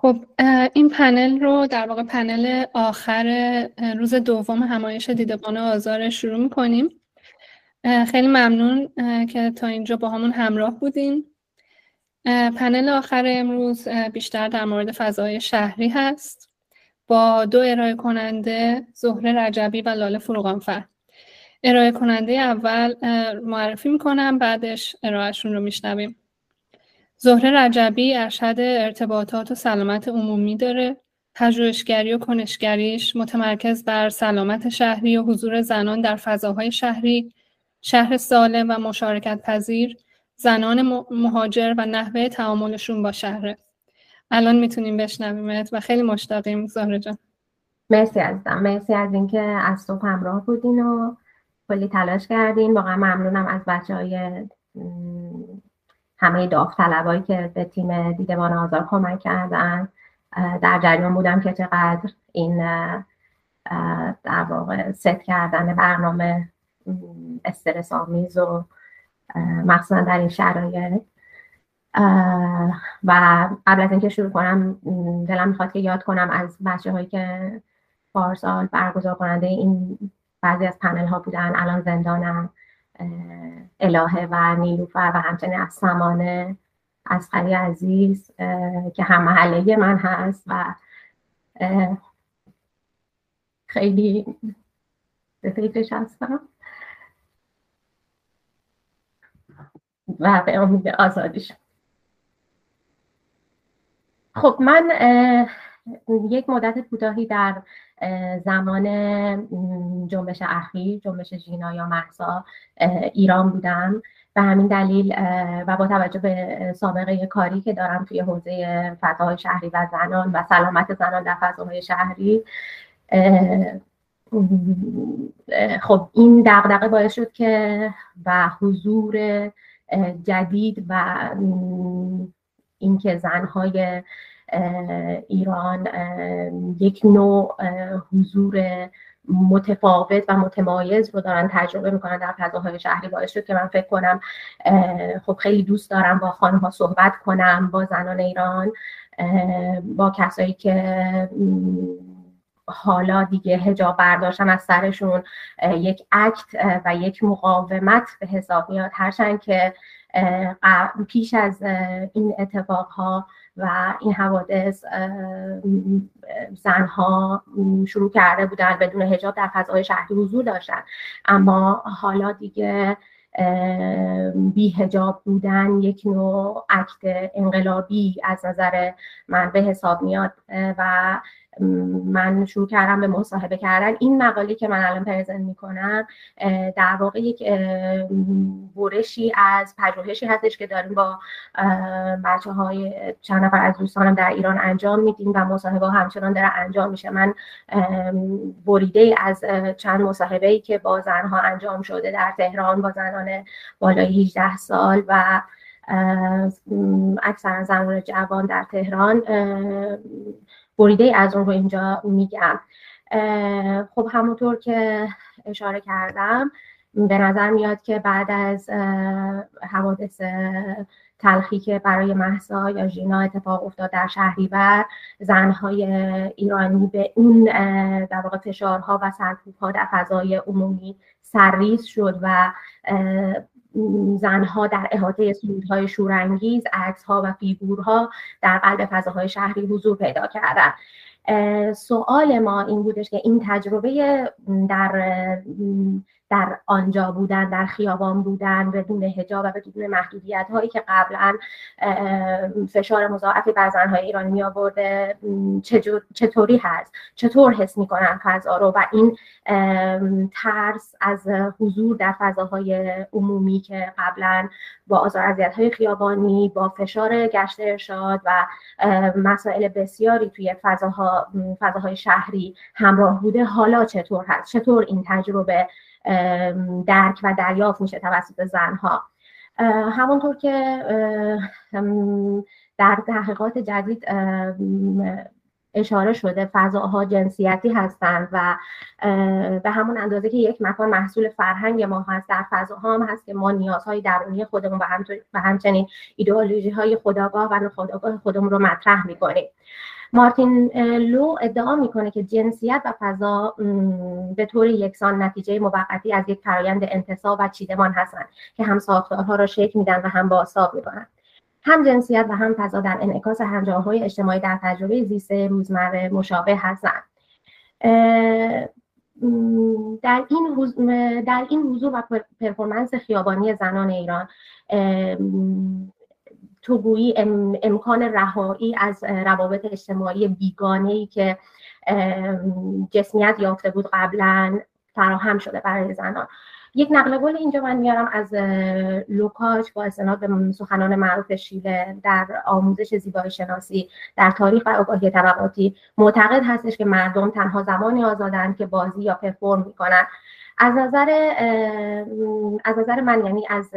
خب این پنل رو در واقع پنل آخر روز دوم همایش دیدبان آزار شروع می‌کنیم. خیلی ممنون که تا اینجا با همون همراه بودین. پنل آخر امروز بیشتر در مورد فضای شهری هست. با دو ارائه کننده زهره رجبی و لاله فروغانفر. ارائه کننده اول معرفی می‌کنم بعدش ارائهشون رو میشنویم. زهره رجبی ارشد ارتباطات و سلامت عمومی داره. پژوهشگری و کنشگریش متمرکز بر سلامت شهری و حضور زنان در فضاهای شهری شهر سالم و مشارکت پذیر زنان مهاجر و نحوه تعاملشون با شهره. الان می‌تونیم بشنویمت و خیلی مشتاقیم. زهره جان. مرسی عزیزم. مرسی از اینکه از صبح همراه بودین و کلی تلاش کردین. واقعا ممنونم از بچه های همه داوطلبایی که به تیم دیدبان آزار کمک کردن در جریان بودم که چقدر این در واقع ست کردن برنامه استرس آمیز و مخصوصا در این شرایط. و قبل از اینکه شروع کنم دلم می‌خواد که یاد کنم از بچه هایی که پارسال برگزار کننده این بعضی از پنل ها بودن الان زندانم الهه و نیلوفر و همچنین از سمانه از خلی عزیز که هم محله من هست و خیلی به فکرش هستم. و به امید آزادیش. خب من یک مدت کوتاهی در زمان جنبش اخیر جنبش ژینا یا محسا ایران بودم. به همین دلیل و با توجه به سابقه کاری که دارم توی حوزه فضاهای شهری و زنان و سلامت زنان در فضاهای شهری خب این دغدغه باعث شد که و حضور جدید و اینکه زنهای ایران یک نوع حضور متفاوت و متمایز رو دارن تجربه می‌کنن در فضاهای شهری. باعث شد که من فکر کنم خب خیلی دوست دارم با خانم ها صحبت کنم با زنان ایران با کسایی که حالا دیگه هجاب برداشتن از سرشون یک اکت و یک مقاومت به حساب میاد. هرچند که پیش از این اتفاق ها و این حوادث زنها شروع کرده بودن بدون هجاب در فضای شهری حضور داشتن. اما حالا دیگه بی هجاب بودن یک نوع عکت انقلابی از نظر من به حساب میاد و من شروع کردم به مصاحبه کردن. این مقاله که من الان پرزنت می‌کنم در واقع یک برشی از پژوهشی هستش که داریم با بچه های چند نفر از دوستانم در ایران انجام میدیم و مصاحبه همچنان داره انجام میشه. من بریده از چند مصاحبه ای که با زنها انجام شده در تهران با زنان بالای 18 سال و اکثرا زنان جوان در تهران. بریده از اون رو اینجا میگم. خب همونطور که اشاره کردم به نظر میاد که بعد از حوادث تلخی که برای محسا یا ژینا اتفاق افتاد در شهریور زنهای ایرانی به اون در واقع فشارها و سرکوبها در فضای عمومی سرریز شد و زنها در احاطه سرودهای شورانگیز عکسها و فیگورها در قلب فضاهای شهری حضور پیدا کردن. سوال ما این بودش که این تجربه در در آنجا بودن در خیابان بودن بدون هجاب و بدون محدودیت هایی که قبلا فشار مضاعفی بر زنهای ایرانی می آورده چطوری هست؟ چطور حس می‌کنن فضا رو؟ و این ترس از حضور در فضاهای عمومی که قبلا با آزار اذیت های خیابانی با فشار گشت ارشاد و مسائل بسیاری توی فضاها فضاهای شهری همراه بوده حالا چطور هست؟ چطور این تجربه درک و دریافت میشه توسط زنها. همونطور که در تحقیقات جدید اشاره شده فضاها جنسیتی هستند و به همون اندازه که یک مکان محصول فرهنگ ما هست در فضاها هم هست که ما نیازهای درونی خودمون و همچنین ایدئولوژی های خداگاه و خداگاه خودمون رو مطرح می‌کنیم. مارتین لو ادعا می‌کنه که جنسیت و فضا به طور یکسان نتیجه موقتی از یک فرایند انتصاب و چیدمان هستند که هم ساختارها را شکل میدن و هم بازتاب می‌کنند. هم جنسیت و هم فضا در انعکاس های اجتماعی در تجربه زیست روزمره مشابه هستند. در این در این حضور و پرفورمنس خیابانی زنان ایران توگویی امکان رهایی از روابط اجتماعی بیگانه ای که جسمیت یافته بود قبلا فراهم شده برای زنان. یک نقل قول اینجا من میارم از لوکاچ با استناد به سخنان معروف شیله در آموزش زیبایی شناسی در تاریخ و آگاهی طبقاتی. معتقد هستش که مردم تنها زمانی آزادند که بازی یا پرفورم می‌کنن از نظر از نظر من یعنی از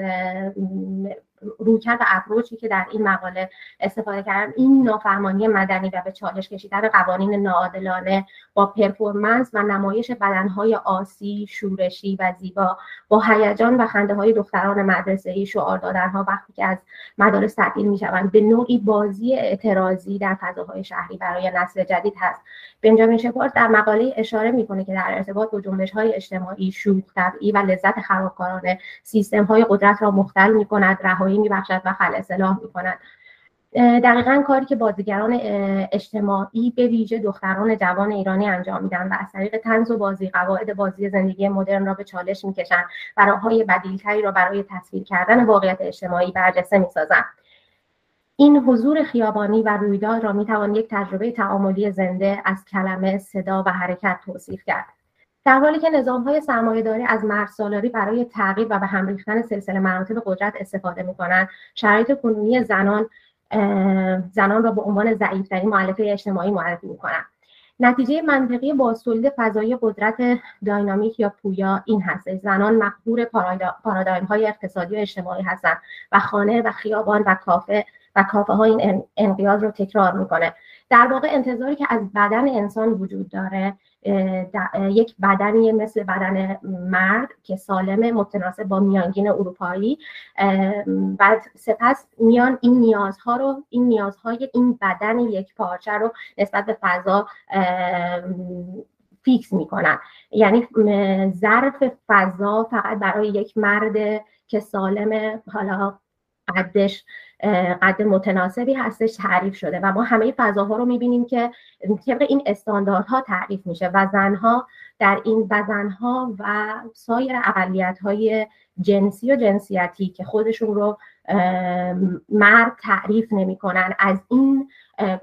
رویکرد اپروچی که در این مقاله استفاده کردم این نافهمانی مدنی و به چالش کشیدن قوانین ناعادلانه با پرفورمنس و نمایش بدنهای آسی شورشی و زیبا با هیجان و خنده های دختران مدرسه ای شعار دادنها وقتی که از مدارس تعطیل می‌شوند. به نوعی بازی اعتراضی در فضاهای شهری برای نسل جدید هست. بنجامین شپارد در مقاله اشاره می‌کنه که در ارتباط با جنبش های اجتماعی شوخ طبعی و لذت خرابکارانه سیستم های قدرت را مختل می‌کند رهایی میبخشد و خل اصلاح می‌کند دقیقا کاری که بازیگران اجتماعی به ویژه دختران جوان ایرانی انجام میدن و از طریق تنز و بازی قواعد بازی زندگی مدرن را به چالش می‌کشند و راههای بدیلتری را برای تصویر کردن واقعیت اجتماعی برجسته می‌سازند این حضور خیابانی و رویداد را می‌توان یک تجربه تعاملی زنده از کلمه صدا و حرکت توصیف کرد. در حالی که نظام های سرمایه از مرد سالاری برای تغییر و به هم ریختن سلسله مراتب قدرت استفاده می کنند شرایط کنونی زنان زنان را به عنوان ضعیفترین معلفه اجتماعی معرفی می کنند نتیجه منطقی با تولید فضای قدرت داینامیک یا پویا این هست زنان مقبور پارادایم های اقتصادی و اجتماعی هستند و خانه و خیابان و کافه و کافه ها این انقیاز رو تکرار می‌کنه. در واقع انتظاری که از بدن انسان وجود داره یک بدنی مثل بدن مرد که سالم متناسب با میانگین اروپایی. بعد سپس میان این نیازها رو این نیازهای این بدن یک پارچه رو نسبت به فضا فیکس می‌کنن. یعنی ظرف فضا فقط برای یک مرد که سالم حالا قدش قد متناسبی هستش تعریف شده و ما همه فضاها رو می‌بینیم که طبق این استانداردها تعریف میشه. و زنها در این زنها و سایر اقلیت جنسی و جنسیتی که خودشون رو مرد تعریف نمی‌کنن از این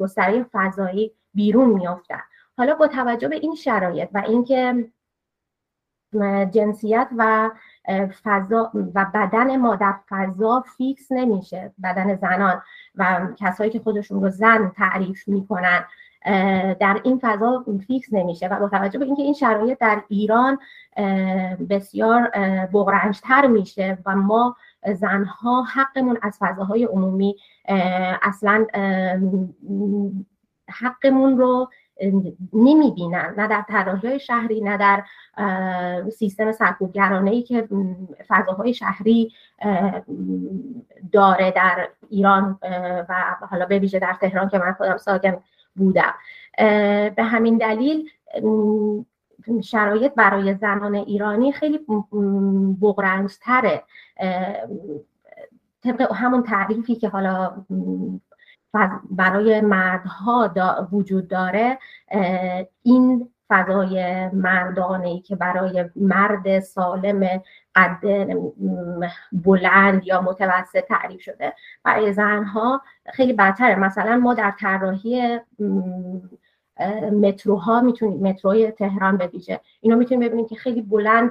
گستره فضایی بیرون میافتن. حالا با توجه به این شرایط و اینکه جنسیت و فضا و بدن ما در فضا fix نمیشه. بدن زنان و کسایی که خودشون رو زن تعریف می‌کنن در این فضا fix نمیشه. و با توجه به اینکه این شرایط در ایران بسیار بغرنجتر میشه و ما زنها حقمون از فضاهای عمومی اصلا حقمون رو نمی‌بینن نه در طراحی شهری نه در سیستم سرکوبگرانه ای که فضاهای شهری داره در ایران و حالا به ویژه در تهران که من خودم ساکن بودم. به همین دلیل شرایط برای زنان ایرانی خیلی بغرنجتره طبق همون تعریفی که حالا برای مردها وجود داره این فضای مردانه ای که برای مرد سالم قد بلند یا متوسط تعریف شده. برای زنها خیلی بدتره. مثلا ما در طراحی متروها می‌تونیم متروی تهران به ویژه اینو می‌تونیم ببینیم که خیلی بلند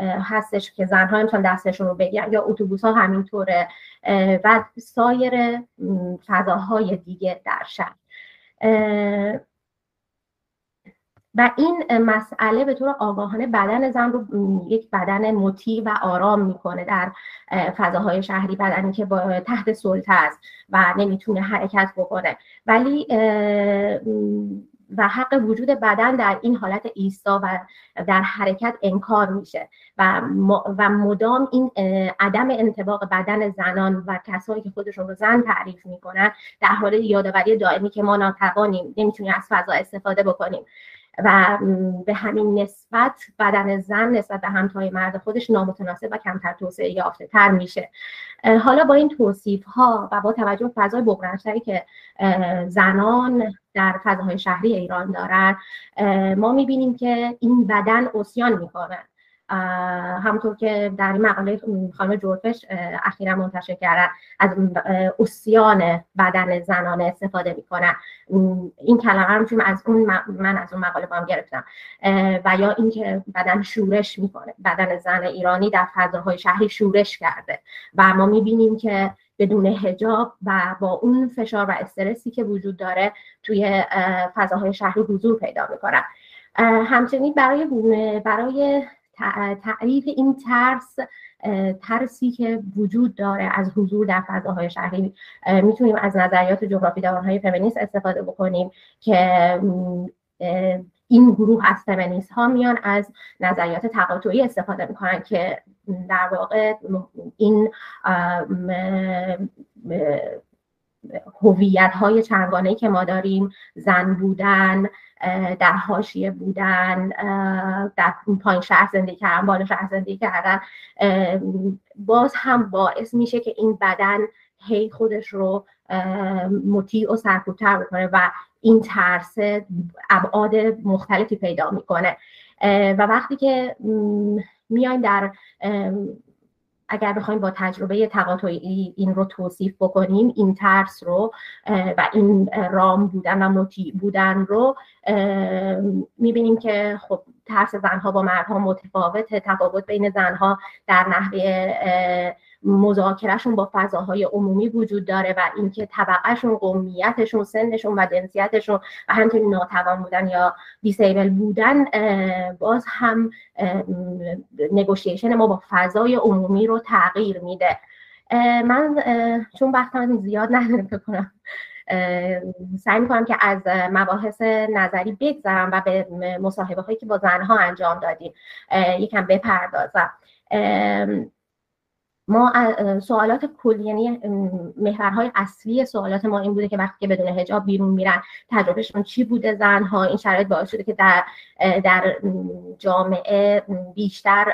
هستش که زنها نمی‌تونن دستشون رو بگیرن یا اتوبوس ها همینطوره و سایر فضاهای دیگه در شهر. و این مسئله به طور آگاهانه بدن زن رو یک بدن مطیع و آرام می‌کنه در فضاهای شهری بدنی که با تحت سلطه است و نمی‌تونه حرکت بکنه. ولی و حق وجود بدن در این حالت ایستا و در حرکت انکار میشه. و, و مدام این عدم انتباق بدن زنان و کسایی که خودشون رو زن تعریف می‌کنن در حال یادآوری دائمی که ما ناتوانیم نمی‌تونیم از فضا استفاده بکنیم. و به همین نسبت بدن زن نسبت به همتای مرد خودش نامتناسب و کمتر توسعه یافته تر میشه حالا با این توصیف ها و با توجه به فضای بغرنشتری که زنان در فضاهای شهری ایران دارن. ما می‌بینیم که این بدن اسیان می‌کنه همونطور که در این مقاله خانم جورفش اخیرا منتشر کردن از اسیان بدن زنانه استفاده می‌کنن. این کلمه رو از اون من از اون مقاله با هم گرفتم و یا اینکه بدن شورش می‌کنه. بدن زن ایرانی در فضاهای شهری شورش کرده. و ما می‌بینیم که بدون هجاب و با اون فشار و استرسی که وجود داره توی فضاهای شهری حضور پیدا می‌کنن همچنین برای برای تعریف این ترس ترسی که وجود داره از حضور در فضاهای شهری می‌تونیم از نظریات جغرافی های فمینیست استفاده بکنیم که این گروه از فمینیست ها میان از نظریات تقاطعی استفاده می‌کنن که در واقع این هویت های چندگانه که ما داریم زن بودن در حاشیه بودن در پایین شهر زندگی کردن بالا شهر زندگی کردن باز هم باعث میشه که این بدن هی خودش رو مطیع و سرکوبتر بکنه و این ترس ابعاد مختلفی پیدا می‌کنه. و وقتی که میایم در اگر بخوایم با تجربه تقاطعی این رو توصیف بکنیم این ترس رو و این رام بودن و مطیع بودن رو می‌بینیم که خب ترس زنها با مردها متفاوته تفاوت بین زنها در نحوه مذاکرهشون با فضاهای عمومی وجود داره و اینکه طبقهشون قومیتشون سنشون و جنسیتشون و همینطور ناتوان بودن یا دیسیبل بودن باز هم نگوشیشن ما با فضای عمومی رو تغییر میده. من چون وقتم زیاد ندارم بکنم سعی می‌کنم که از مباحث نظری بگذرم و به مصاحبه هایی که با زنها انجام دادیم یکم بپردازم. ما سوالات کلی یعنی محورهای اصلی سوالات ما این بوده که وقتی که بدون حجاب بیرون میرن تجربهشون چی بوده زنها؟ این شرایط باعث شده که در در جامعه بیشتر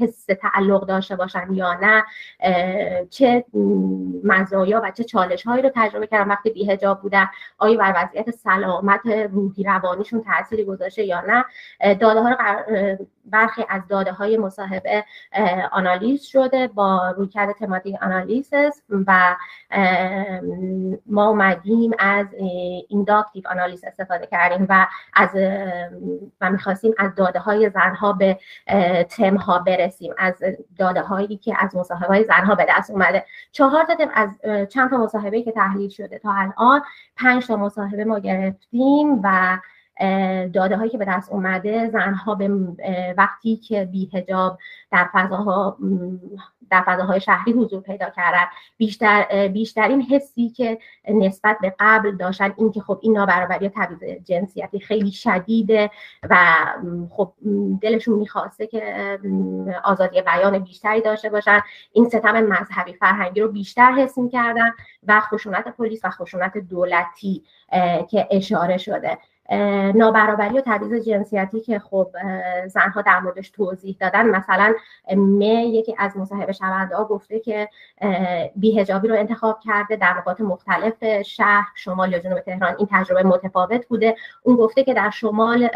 حس تعلق داشته باشن یا نه. چه مزایا و چه چالش هایی رو تجربه کردن وقتی بی حجاب بودن؟ آیا بر وضعیت سلامت روحی روانیشون تاثیری گذاشته یا نه؟ داده ها رو برخی از داده های مصاحبه آنالیز شده. با رویکرد thematic analysis و ما اومدیم از inductive آنالیز استفاده کردیم و از و می‌خواستیم از داده های زنها به تم ها برسیم از داده هایی که از مصاحبه های زنها به دست اومده. چهار تا از چند تا مصاحبه که تحلیل شده تا الان پنج تا مصاحبه ما گرفتیم و داده هایی که به دست اومده زنها به وقتی که بی هجاب در فضاها در فضاهای شهری حضور پیدا کردن. بیشتر بیشترین حسی که نسبت به قبل داشتن این که خب این نابرابری تبعیض جنسیتی خیلی شدیده و خب دلشون می‌خواسته که آزادی بیان بیشتری داشته باشن. این ستم مذهبی فرهنگی رو بیشتر حس می‌کردن و خشونت پلیس و خشونت دولتی که اشاره شده. نابرابری و تبعیض جنسیتی که خب زنها در موردش توضیح دادن. مثلا مه یکی از مصاحبه شونده ها گفته که بیهجابی رو انتخاب کرده در نقاط مختلف شهر شمال یا جنوب تهران. این تجربه متفاوت بوده. اون گفته که در شمال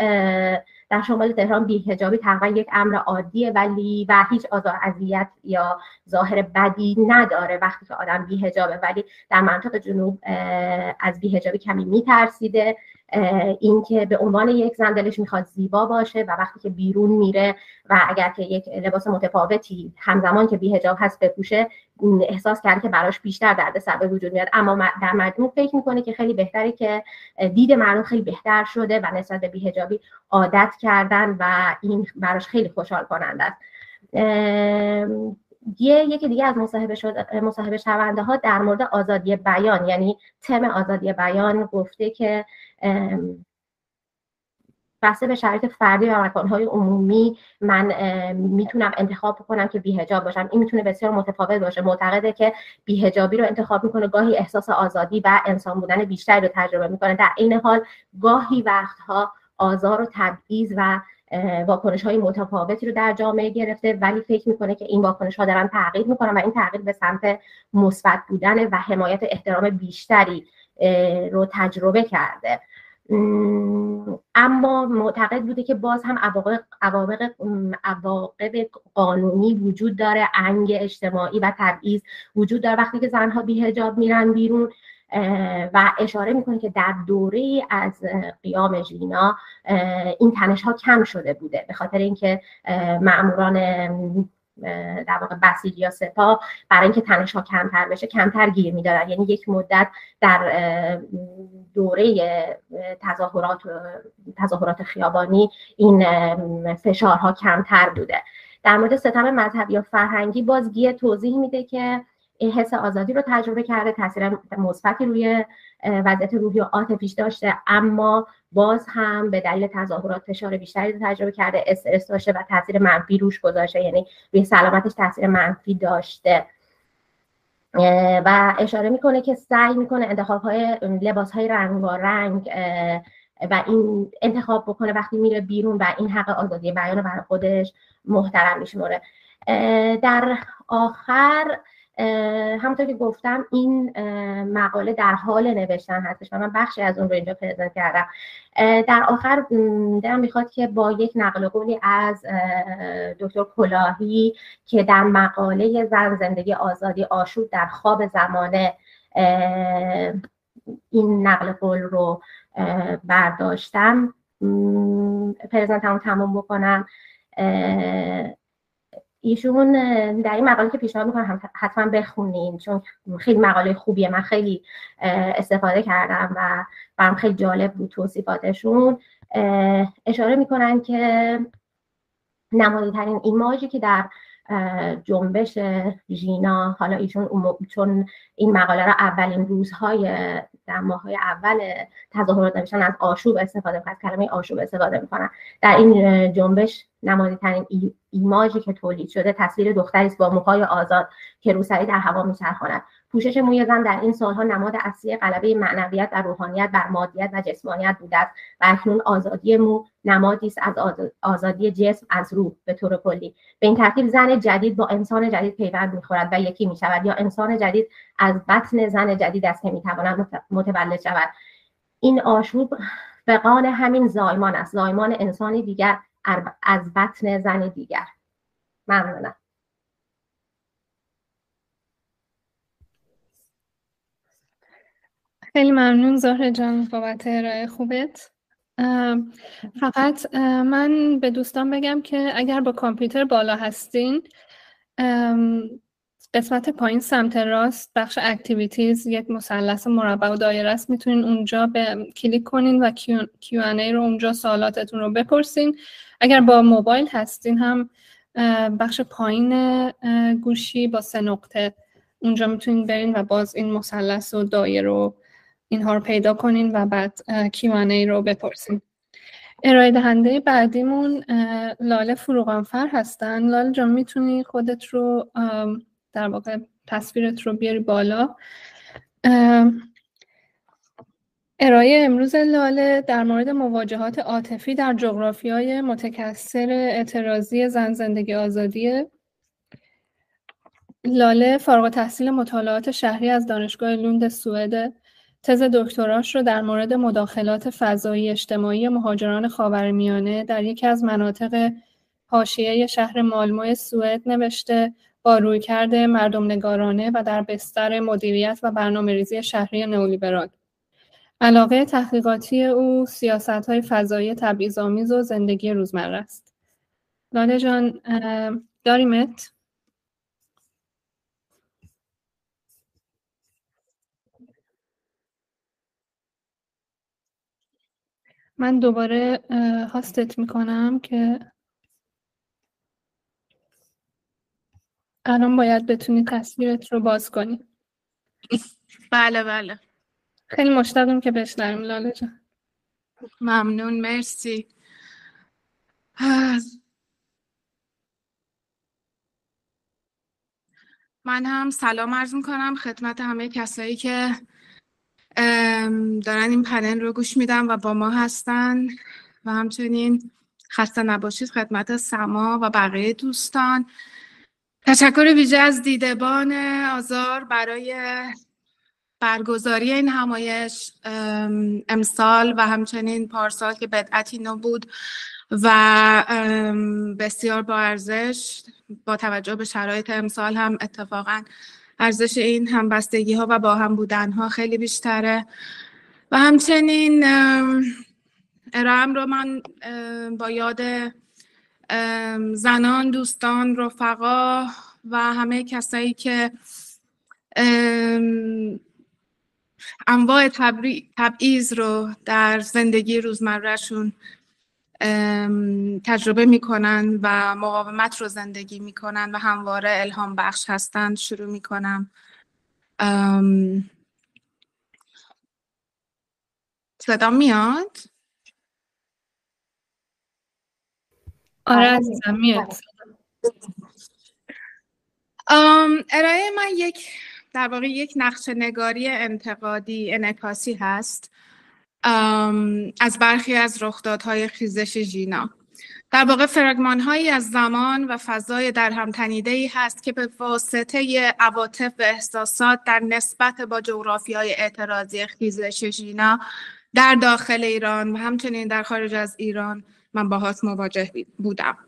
در شمال تهران بیهجابی تقریبا یک امر عادیه ولی و هیچ آزار اذیت یا ظاهر بدی نداره وقتی که آدم بیهجابه ولی در منطقه جنوب از بیهجابی کمی میترسیده. اینکه به عنوان یک زن دلش می‌خواد زیبا باشه و وقتی که بیرون میره و اگر که یک لباس متفاوتی همزمان که بیهجاب هست بپوشه احساس کرده که براش بیشتر دردسر به وجود میاد. اما در مجموع فکر می‌کنه که خیلی بهتره که دید مردم خیلی بهتر شده و نسبت به بیهجابی عادت کردن و این براش خیلی خوشحال کننده است یه یکی دیگه از مصاحبه شده مصاحبه شونده ها در مورد آزادی بیان یعنی تم آزادی بیان گفته که بسته به شرایط فردی و مکانهای عمومی من می‌تونم انتخاب کنم که بیهجاب باشم. این می‌تونه بسیار متفاوت باشه. معتقده که بیهجابی رو انتخاب می‌کنه گاهی احساس آزادی و انسان بودن بیشتری رو تجربه می‌کنه. در این حال گاهی وقتها آزار و تبعیض و واکنش های متفاوتی رو در جامعه گرفته ولی فکر می‌کنه که این واکنش ها دارن تغییر می‌کنن و این تغییر به سمت مثبت بودن و حمایت احترام بیشتری رو تجربه کرده. اما معتقد بوده که باز هم عواقب عواقب قانونی وجود داره انگ اجتماعی و تبعیض وجود داره. وقتی که زنها بیهجاب میرن بیرون و اشاره می‌کنه که در دوره از قیام ژینا این تنش ها کم شده بوده. به خاطر اینکه ماموران در واقع بسیج یا سپاه برای اینکه تنش ها کمتر بشه کمتر گیر می‌دادن. یعنی یک مدت در دوره تظاهرات تظاهرات خیابانی این فشارها کمتر بوده. در مورد ستم مذهبی یا فرهنگی باز گیه توضیح میده که حس آزادی رو تجربه کرده تاثیر مثبتی روی وضعیت روحی و عاطفیش داشته. اما باز هم به دلیل تظاهرات فشار بیشتری تجربه کرده استرس داشته و تاثیر منفی روش گذاشته یعنی روی سلامتش تاثیر منفی داشته. و اشاره می‌کنه که سعی می‌کنه انتخاب های لباس های رنگ و رنگ و این انتخاب بکنه وقتی میره بیرون و این حق آزادی بیان برای خودش محترم میشموره. در آخر همونطور که گفتم این مقاله در حال نوشتن هستش و من بخشی از اون رو اینجا پرزنت کردم. در آخر دلم می‌خواد که با یک نقل قولی از دکتر کلاهی که در مقاله زن زندگی آزادی آشوب در خواب زمانه این نقل قول رو برداشتم. پرزنتمو تموم بکنم. ایشون در این مقاله که پیشنهاد می‌کنم حتما بخونین چون خیلی مقاله خوبیه. من خیلی استفاده کردم و برام خیلی جالب بود توصیفاتشون. اشاره می‌کنن که نمادی ترین ایماجی که در جنبش ژینا. حالا ایشون چون این مقاله را اولین روزهای در ماهای اول تظاهرات نوشتن از آشوب استفاده می‌کنن کلمه آشوب استفاده می‌کنن. در این جنبش نمادی ترین ایماژی که تولید شده تصویر دختری با موهای آزاد که روسری در هوا میچرخاند. پوشش موی زن در این سالها نماد اصلی غلبه معنویت و روحانیت بر مادیت و جسمانیت بوده است و اکنون آزادی مو نمادی است از آزادی جسم از روح به طور کلی. به این ترتیب زن جدید با انسان جدید پیوند می‌خورد و یکی می‌شود یا انسان جدید از بطن زن جدید است که می‌تواند متولد شود. این آشوب فغان همین زایمان است. زایمان انسانی دیگر از بطن زن دیگر. ممنونم. خیلی ممنون زهره جان بابت ارائه خوبت. فقط من به دوستان بگم که اگر با کامپیوتر بالا هستین قسمت پایین سمت راست بخش Activities یک مثلث مربع و دایره است. می‌تونین اونجا به کلیک کنین و کیو ای رو اونجا سوالاتتون رو بپرسین. اگر با موبایل هستین هم بخش پایین گوشی با سه نقطه اونجا می‌تونین برین و باز این مثلث و دایره رو اینها رو پیدا کنین و بعد ای رو بپرسین. ارائه دهنده بعدیمون لاله فروغانفر هستن. لاله جان می‌تونی خودت رو در واقع تصویرت رو بیاری بالا. ارائه امروز لاله در مورد مواجهات عاطفی در جغرافی های متکثر اعتراضی زن زندگی آزادی. لاله فارغ تحصیل مطالعات شهری از دانشگاه لوند سوئد. تز دکتراش رو در مورد مداخلات فضایی اجتماعی مهاجران خاورمیانه در یکی از مناطق حاشیه شهر مالمو سوئد نوشته با رویکرد مردم نگارانه و در بستر مدیریت و برنامه ریزی شهری نئولیبرال علاقه تحقیقاتی او سیاست های فضایی تبعیض‌آمیز و زندگی روزمره است. لاله جان داریمت؟ من دوباره هاستت می‌کنم که الان باید بتونی تصویرت رو باز کنی. بله بله. خیلی مشتاقم که بشنویم لاله جان. ممنون مرسی. من هم سلام عرض می‌کنم خدمت همه کسایی که دارن این پنل رو گوش میدن و با ما هستن و همچنین خسته نباشید خدمت سما و بقیه دوستان. تشکر ویژه از دیدبان آزار برای برگزاری این همایش امسال و همچنین پارسال که بدعتی نبود و بسیار با ارزش با توجه به شرایط امسال هم اتفاقا ارزش این همبستگی ها و با هم بودن ها خیلی بیشتره. و همچنین ارائم رو من با یاد زنان دوستان رفقا و همه کسایی که انواع تبعیض رو در زندگی روزمرهشون تجربه می‌کنن و مقاومت رو زندگی می‌کنن و همواره الهام بخش هستند شروع می‌کنم. صدا میاد؟ آره عزیزم میاد. ارائه من یک در واقع یک نقش نگاری انتقادی انعکاسی هست. از برخی از رخدادهای خیزش ژینا. در واقع فرگمان هایی از زمان و فضای در هم تنیده ای هست که به واسطه عواطف و احساسات در نسبت با جغرافی های اعتراضی خیزش ژینا در داخل ایران و همچنین در خارج از ایران من باهاش مواجه بودم.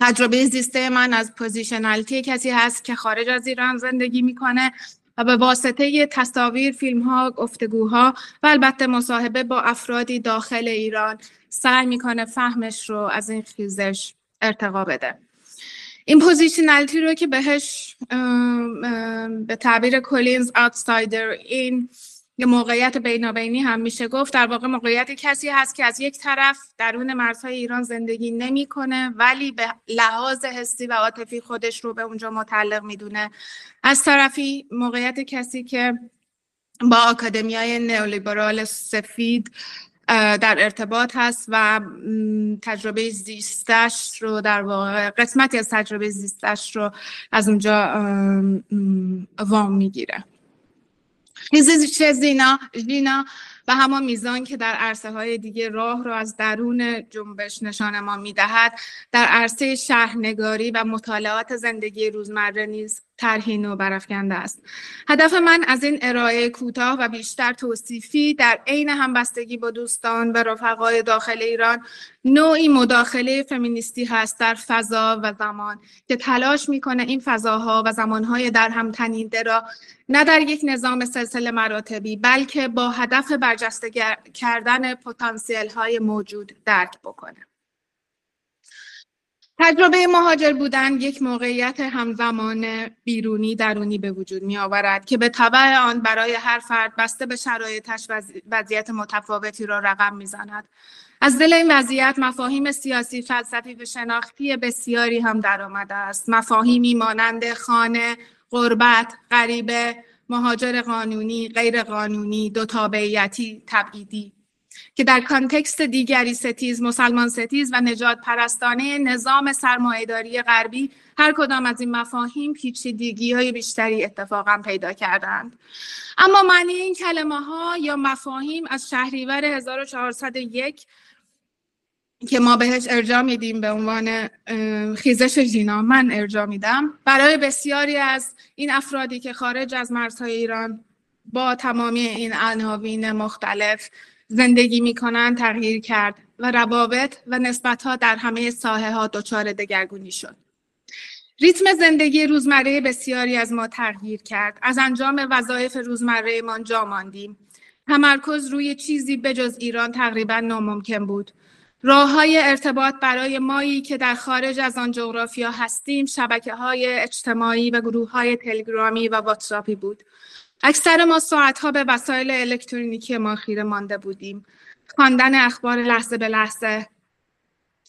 تجربه زیسته من از positionality کسی هست که خارج از ایران زندگی می‌کنه و به واسطه تصاویر، فیلم ها، گفتگوها و البته مصاحبه با افرادی داخل ایران سعی می‌کنه فهمش رو از این خیزش ارتقا بده. این positionality رو که بهش به تعبیر کلینز آتسایدر این یه موقعیت بینابینی هم میشه گفت. در واقع موقعیت کسی هست که از یک طرف درون مرزهای ایران زندگی نمی‌کنه ولی به لحاظ حسی و عاطفی خودش رو به اونجا متعلق می‌دونه. از طرفی موقعیت کسی که با آکادمیای نئولیبرال سفید در ارتباط هست و تجربه زیستش رو در واقع قسمتی از تجربه زیستش رو از اونجا وام می‌گیره. چه زینا ژینا به همان میزان که در عرصه های دیگه راه رو از درون جنبش نشان ما می‌دهد در عرصه شهرنگاری و مطالعات زندگی روزمره نیز طرحی نو برافکنده است. هدف من از این ارائه کوتاه و بیشتر توصیفی در عین همبستگی با دوستان و رفقای داخل ایران نوعی مداخله فمینیستی هست در فضا و زمان که تلاش می‌کنه این فضاها و زمانهای در هم تنیده را نه در یک نظام سلسله مراتبی بلکه با هدف برجسته کردن پتانسیل های موجود درک بکنه تجربه مهاجر بودن یک موقعیت همزمان بیرونی درونی به وجود می آورد که به طبع آن برای هر فرد بسته به شرایطش وضعیت متفاوتی را رقم می زند. از دل این وضعیت مفاهیم سیاسی فلسفی و شناختی بسیاری هم درآمده است مفاهیمی مانند خانه غربت غریبه مهاجر قانونی غیر قانونی دو تابعیتی تبعیدی. که در context دیگری ستیز مسلمان ستیز و نژادپرستانه نظام سرمایهداری غربی هر کدام از این مفاهیم پیچیدگی های بیشتری اتفاقا پیدا کردند. اما معنی این کلمه ها یا مفاهیم از شهریور 1401 که ما بهش ارجاع میدیم به عنوان خیزش ژینا. من ارجاع میدم. برای بسیاری از این افرادی که خارج از مرزهای ایران با تمامی این عناوین مختلف زندگی می‌کنن تغییر کرد و روابط و نسبت ها در همه ساحه ها دچار دگرگونی شد. ریتم زندگی روزمره بسیاری از ما تغییر کرد. از انجام وظایف روزمره ما جا ماندیم. تمرکز روی چیزی بجز ایران تقریبا ناممکن بود. راه های ارتباط برای مایی که در خارج از آن جغرافیا هستیم شبکه های اجتماعی و گروه های تلگرامی و واتساپی بود. اکثر ما ساعتها به وسایل الکترونیکی ما خیره مانده بودیم. خواندن اخبار لحظه به لحظه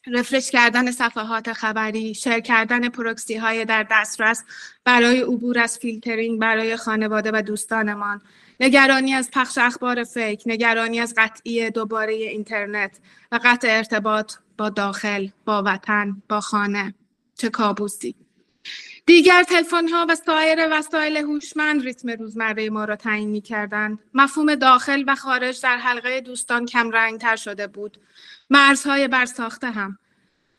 refresh کردن صفحات خبری share کردن پروکسی های در دسترس برای عبور از فیلترینگ برای خانواده و دوستانمان. نگرانی از پخش اخبار فیک نگرانی از قطعی دوباره اینترنت و قطع ارتباط با داخل با وطن با خانه چه کابوسی دیگر تلفن ها و سایر وسایل هوشمند ریتم روزمره ما را تعیین می کردند. مفهوم داخل و خارج در حلقه دوستان کم رنگ تر شده بود. مرزهای برساخته هم.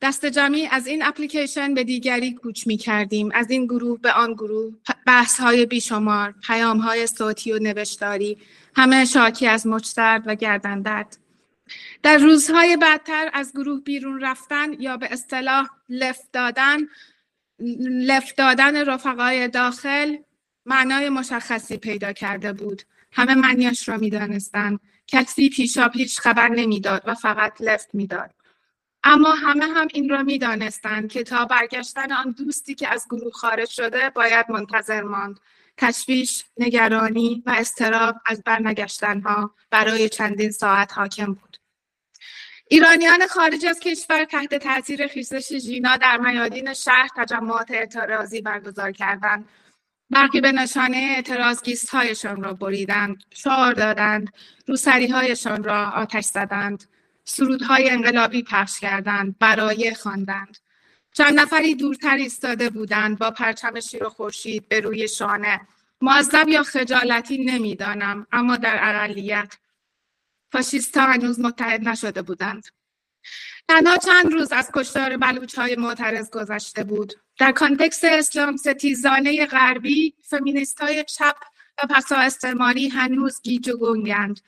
دست جمعی از این اپلیکیشن به دیگری کوچ می کردیم. از این گروه به آن گروه. بحث های بیشمار. پیام های صوتی و نوشتاری. همه شاکی از مچ و گردندرد. در روزهای بعدتر از گروه بیرون رفتن یا به اصطلاح لفت دادن لفت دادن رفقای داخل معنای مشخصی پیدا کرده بود همه معنیش را می‌دانستند کسی پیشا پیش خبر نمی‌داد و فقط لفت می‌داد اما همه هم این را می‌دانستند که تا برگشتن آن دوستی که از گروه خارج شده باید منتظر ماند. تشویش نگرانی و استراب از برنگشتنها برای چندین ساعت حاکم بود. ایرانیان خارج از کشور تحت تاثیر خیزش ژینا در میادین شهر تجمعات اعتراضی برگزار کردند. برخی به نشانه اعتراض هایشان را بریدند شعار دادند روسری هایشان را آتش زدند. سرودهای انقلابی پخش کردند برای خواندند. چند نفری دورتر ایستاده بودند با پرچم شیر و خورشید به روی شانه. معذب یا خجالتی نمی‌دانم اما در اقلیت فاشیستا هنوز متحد نشده بودند. تنها چند روز از کشتار بلوچ های معترض گذشته بود. در context اسلام ستیزانه غربی فمینیست های چپ و پسا استعماری هنوز گیج و گنگند.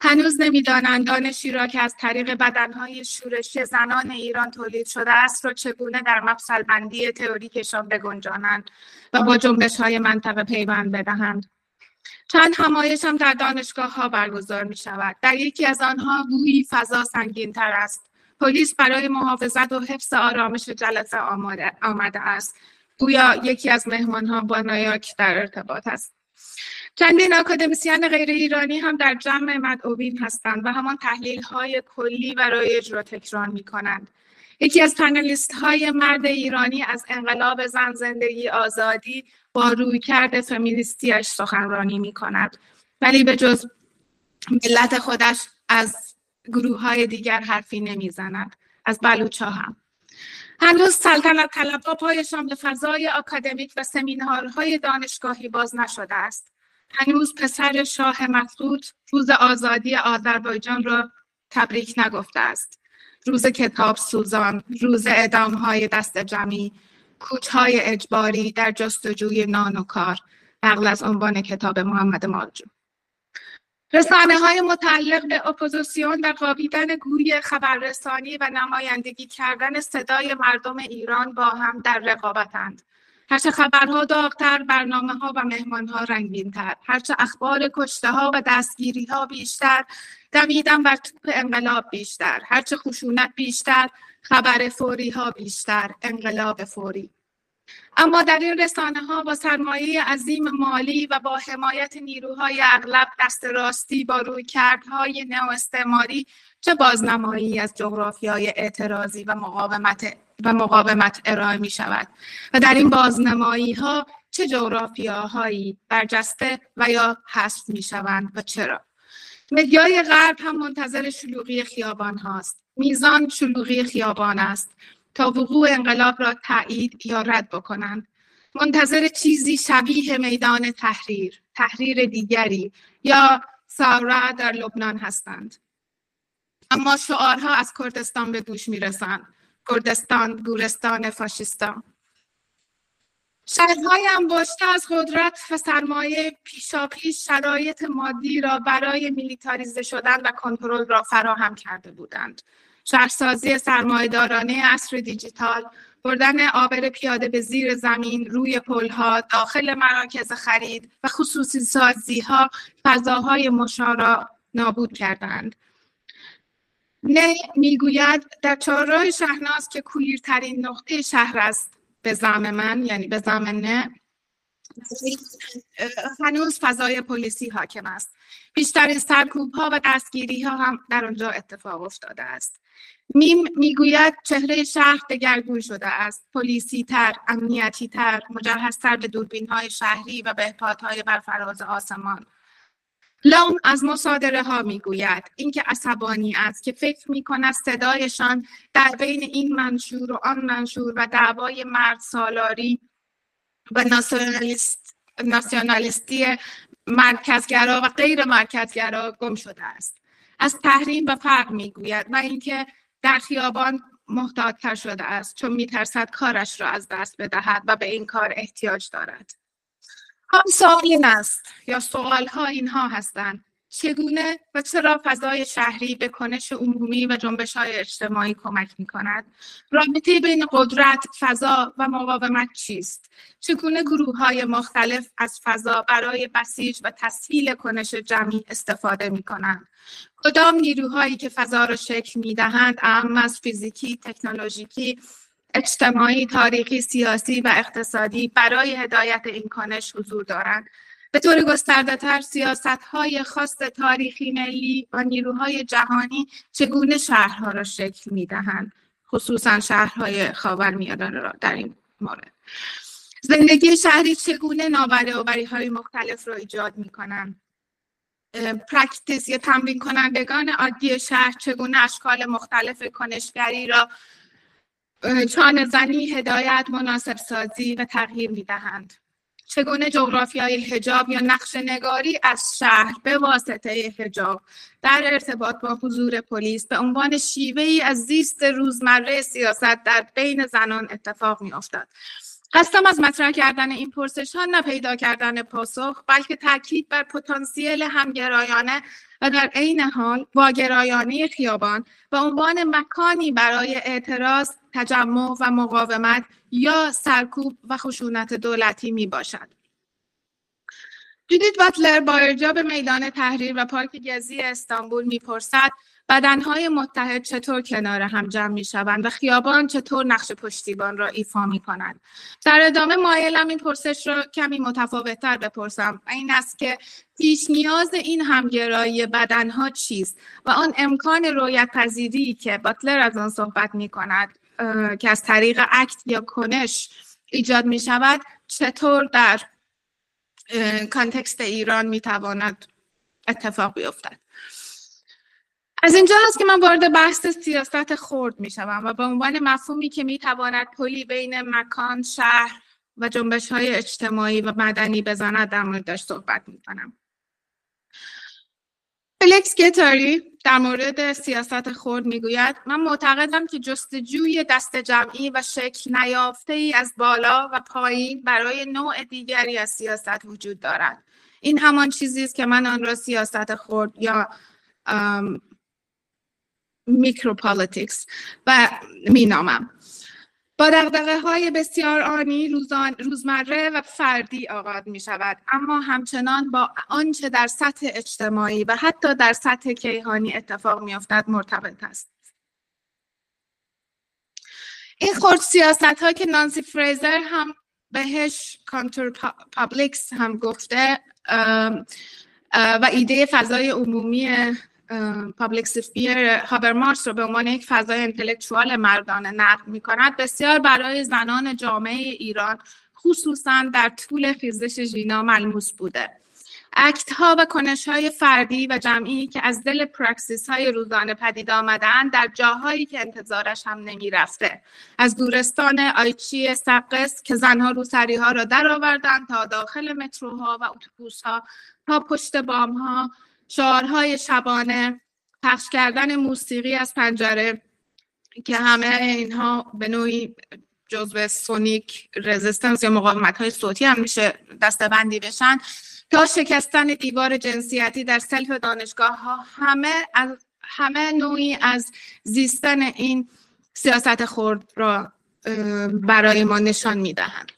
هنوز نمی‌دانند دانشی را که از طریق بدنهای شورشی زنان ایران تولید شده است را چگونه در مفصل بندی تئوریکشان بگنجانند و با جنبش های منطقه پیوند بدهند چند همایش هم در دانشگاه ها برگزار می شود. در یکی از آنها گویی فضا سنگین تر است. پلیس برای محافظت و حفظ آرامش جلسه آمده است. گویا یکی از مهمان ها با نایاک در ارتباط است. چندین اکادمیسیان غیر ایرانی هم در جمع مدعوین هستند و همان تحلیل های کلی و رایج را تکرار می کنند. یکی از پنلیست های مرد ایرانی از انقلاب زن زندگی آزادی با روی کرد فمیلیستیش سخنرانی می کند ولی به جز ملت خودش از گروه های دیگر حرفی نمی زند از بلوچ هم. هنوز سلطنت طلبها پایشان به فضای اکادمیک و سمینارهای دانشگاهی باز نشده است. هنوز پسر شاه مسعود روز آزادی آذربایجان را تبریک نگفته است. روز کتاب سوزان روز ادام های دست جمعی کوچهای اجباری در جستجوی نان و کار نقل از عنوان کتاب محمد مالجو. رسانه های متعلق به اپوزیسیون و قابیدن گوی خبررسانی و نمایندگی کردن صدای مردم ایران با هم در رقابتند هرچه خبرها داغتر برنامه ها و مهمان ها رنگین تر هرچه اخبار کشته ها و دستگیری ها بیشتر دمیدن بر توپ انقلاب بیشتر. هرچه خشونت بیشتر خبر فوری ها بیشتر. انقلاب فوری. اما در این رسانه ها با سرمایه عظیم مالی و با حمایت نیروهای اغلب دست راستی با روی کردهای نو استعماری چه بازنمایی از جغرافیای اعتراضی و مقاومت و مقاومت ارائه می شود و در این بازنمایی ها چه جغرافیاهایی برجسته و یا حذف می شوند و چرا؟ مدیای غرب هم منتظر شلوغی خیابان هاست. میزان شلوغی خیابان است. تا وقوع انقلاب را تایید یا رد بکنند. منتظر چیزی شبیه میدان تحریر تحریر دیگری یا سارا در لبنان هستند. اما شعارها از کردستان به گوش می‌رسند. کردستان گورستان فاشیستان شهرهای انباشته از قدرت و سرمایه پیشاپیش شرایط مادی را برای میلیتاریزه شدن و کنترل را فراهم کرده بودند. شهرسازی سرمایهدارانه اصر دیجیتال بردن آبر پیاده به زیر زمین روی پلها داخل مراکز خرید و خصوصی سازی ها فضاهای مشارا نابود کردند. نه می‌گوید در چهارراه شهناز که کویرترین نقطه شهر است به زم من یعنی به زم نه هنوز فضای پلیسی حاکم است. بیشترین سرکوب ها و دستگیری ها هم در آنجا اتفاق افتاده است. میم می‌گوید چهره شهر دگرگون شده است. پلیسی تر امنیتی تر مجهزتر به دوربین های شهری و به های بر فراز آسمان. لام از مصادره ها می‌گوید. اینکه عصبانی است که فکر می کند صدایشان در بین این منشور و آن منشور و دعوای مرد سالاری و ناسیونالیست ناسیونالیستی مرکزگرا و غیر مرکزگرا گم شده است. از تحریم و فرق می‌گوید و اینکه در خیابان محتاطتر شده است چون میترسد کارش را از دست بدهد و به این کار احتیاج دارد. هم سوال است یا سوال ها اینها هستند چگونه و چرا فضای شهری به کنش عمومی و جنبش های اجتماعی کمک می کند؟ رابطه بین قدرت، فضا و مقاومت چیست؟ چگونه گروه های مختلف از فضا برای بسیج و تسهیل کنش جمعی استفاده می کنند؟ کدام نیروهایی که فضا را شکل می دهند اهم از فیزیکی، تکنولوژیکی، اجتماعی، تاریخی، سیاسی و اقتصادی برای هدایت این کنش حضور دارند. به طور گسترده تر سیاست های خاص تاریخی ملی و نیروهای جهانی چگونه شهرها را شکل می دهند خصوصا شهرهای خاورمیانه را در این مورد. زندگی شهری چگونه نابرابری های مختلف را ایجاد می کنند practice یا تمرین کنندگان عادی شهر چگونه اشکال مختلف کنشگری را چانه زنی، هدایت، مناسب سازی و تغییر می دهند. چگونه جغرافیای حجاب یا نقش نگاری از شهر به واسطه حجاب در ارتباط با حضور پلیس به عنوان شیوه ای از زیست روزمره سیاست در بین زنان اتفاق می افتد. قصدم از مطرح کردن این پرسش ها نه پیدا کردن پاسخ بلکه تاکید بر پتانسیل همگرایانه و در عین حال واگرایانه خیابان به عنوان مکانی برای اعتراض تجمع و مقاومت یا سرکوب و خشونت دولتی می باشد. جودیت باتلر با ارجاع به میدان تحریر و پارک گزی استانبول می‌پرسد بدنهای متحد چطور کنار هم جمع می شوند و خیابان چطور نقش پشتیبان را ایفا می کنند در ادامه مایلم این پرسش را کمی متفاوتتر بپرسم. این است که پیش نیاز این همگرایی بدنها چیست و آن امکان رویت پذیری که باتلر از آن صحبت می کند که از طریق اکت یا کنش ایجاد می شود چطور در context ایران می تواند اتفاق بیفتد؟ از اینجا هست که من وارد بحث سیاست خرد می شوم و به عنوان مفهومی که می تواند پلی بین مکان، شهر و جنبش های اجتماعی و مدنی بزند در موردش صحبت می کنم. فلیکس گتاری در مورد سیاست خرد می‌گوید من معتقدم که جستجوی دست جمعی و شکل نیافته ای از بالا و پایین برای نوع دیگری از سیاست وجود دارد این همان چیزی است که من آن را سیاست خرد یا micropolitics و مینامم. با دغدغه های بسیار آنی روزان، روزمره و فردی آغاز می شود اما همچنان با آنچه در سطح اجتماعی و حتی در سطح کیهانی اتفاق می افتد مرتبط است. این خرد سیاست ها که نانسی فریزر هم بهش counterpublics هم گفته و ایده فضای عمومی public sphere هابرماس رو به عنوان یک فضای intellectual مردانه نقد می کند بسیار برای زنان جامعه ایران خصوصا در طول خیزش ژینا ملموس بوده act ها و کنش های فردی و جمعی که از دل پراکسیس های روزانه پدید آمدن در جاهایی که انتظارش هم نمی رفته. از گورستان آیچی سقز که زنها روسری ها را در آوردن تا داخل متروها و اتوبوس ها تا پشت بام ها شعارهای شبانه پخش کردن موسیقی از پنجره که همه اینها به نوعی جزو sonic resistance یا مقاومت های صوتی هم میشه دسته‌بندی بشن. تا شکستن دیوار جنسیتی در سلف دانشگاه ها همه از همه نوعی از زیستن این سیاست خرد را برای ما نشان می‌دهند.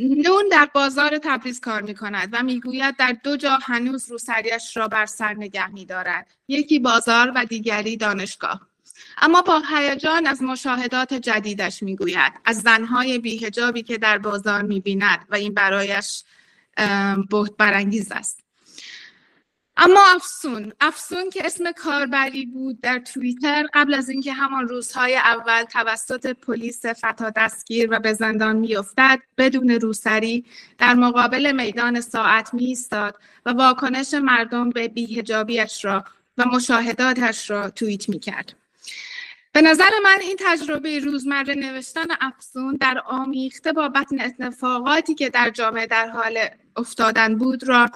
نون در بازار تبریز کار می کند و می‌گوید در دو جا هنوز روسریش را بر سر نگه می دارد. یکی بازار و دیگری دانشگاه. اما با هیجان از مشاهدات جدیدش می‌گوید از زنهای بیهجابی که در بازار می‌بیند و این برایش بهت برانگیز است اما افسون افسون که اسم کاربری بود در توییتر قبل از اینکه همان روزهای اول توسط پلیس فتا دستگیر و به زندان میافتد بدون روسری در مقابل میدان ساعت می ایستاد و واکنش مردم به بیهجابیش را و مشاهداتش را توییت می کرد. به نظر من این تجربه روزمره نوشتن افسون در آمیخته با بطن اتفاقاتی که در جامعه در حال افتادن بود را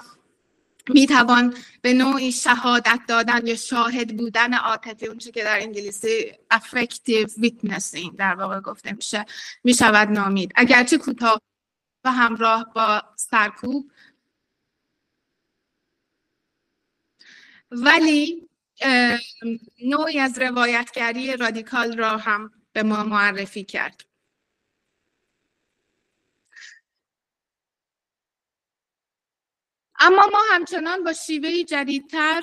می توان به نوعی شهادت دادن یا شاهد بودن عاطفی اونچه که در انگلیسی affective witnessing در واقع گفته میشه می شود نامید. اگرچه کوتاه و همراه با سرکوب. ولی نوعی از روایتگری رادیکال را هم به ما معرفی کرد. اما ما همچنان با شیوهی جدیدتر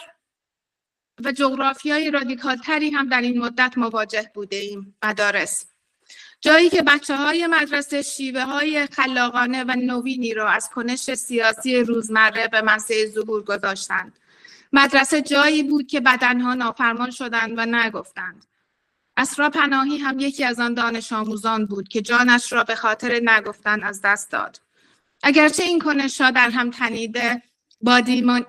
و جغرافیای رادیکالتری هم در این مدت مواجه بوده ایم مدارس. جایی که بچه های مدرسه شیوه های خلاقانه و نوینی را از کنش سیاسی روزمره به منصه ظهور گذاشتند. مدرسه جایی بود که بدنها نافرمان شدند و نگفتند. اسرا پناهی هم یکی از آن دانش آموزان بود که جانش را به خاطر نگفتن از دست داد. اگرچه این کنشها در هم تنیده با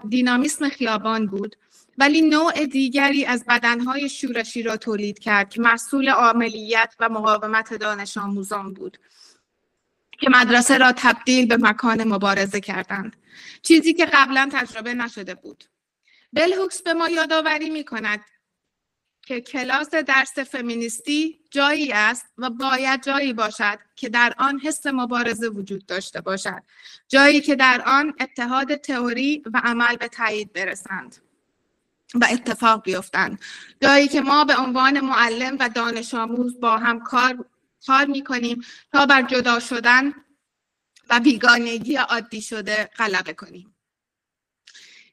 دینامیسم خیابان بود. ولی نوع دیگری از بدنهای شورشی را تولید کرد که مسئول عملیت و مقاومت دانش آموزان بود که مدرسه را تبدیل به مکان مبارزه کردند. چیزی که قبلا تجربه نشده بود. بل هوکس به ما یادآوری می کند که کلاس درس فمینیستی جایی است و باید جایی باشد که در آن حس مبارزه وجود داشته باشد جایی که در آن اتحاد تئوری و عمل به تایید برسند و اتفاق بیفتند. جایی که ما به عنوان معلم و دانش آموز با هم کار کار می کنیم تا بر جدا شدن و بیگانگی عادی شده غلبه کنیم.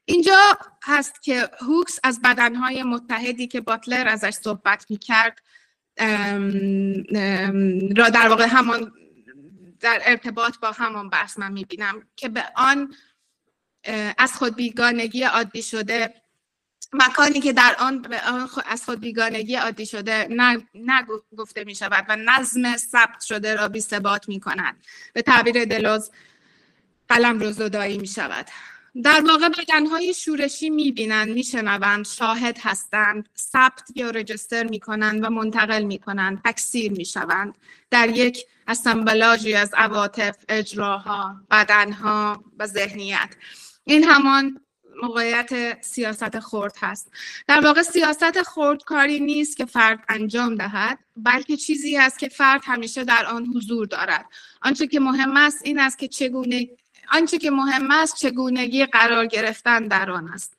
اینجا هست که هوکس از بدنهای متحدی که باتلر ازش صحبت می کرد را در واقع همان در ارتباط با همان بحث من بینم که به آن از خود بیگانگی عادی شده مکانی که در آن به آن از خود بیگانگی عادی شده نگفته می شود و نظم ثبت شده را بی ثبات می کند به تعبیر دلوز قلم رو زدایی می شود در واقع بدنهای شورشی می‌بینند میشنوند شاهد هستند ثبت یا رجستر می‌کنند و منتقل می‌کنند تکثیر می‌شوند. در یک اسمبلاژی از عواطف اجراها بدنها و ذهنیت. این همان موقعیت سیاست خرد هست. در واقع سیاست خرد کاری نیست که فرد انجام دهد بلکه چیزی است که فرد همیشه در آن حضور دارد. آنچه که مهم است این است که چگونه آنچه که مهم است چگونگی قرار گرفتن در آن است.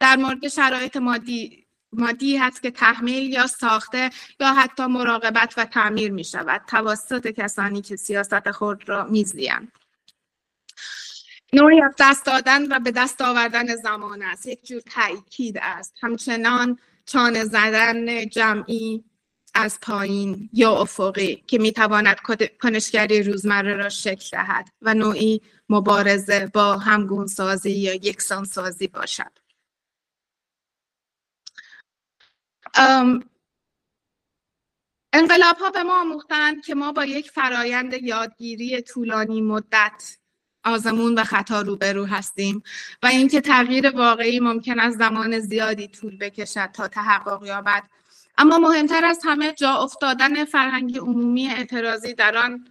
در مورد شرایط مادی مادی هست که تحمیل یا ساخته یا حتی مراقبت و تعمیر می شود توسط کسانی که سیاست خود را میزیند. نوعی از دست دادن و به دست آوردن زمان است. یک جور تأکید است. همچنان چانه زدن جمعی از پایین یا افقی که می‌تواند کنشگری روزمره را شکل دهد و نوعی مبارزه با همگون سازی یا یکسان سازی باشد. انقلاب ها به ما آموختند که ما با یک فرایند یادگیری طولانی مدت آزمون و خطا روبرو هستیم و اینکه تغییر واقعی ممکن است زمان زیادی طول بکشد تا تحقق یابد. اما مهمتر از همه جا افتادن فرهنگ عمومی اعتراضی در آن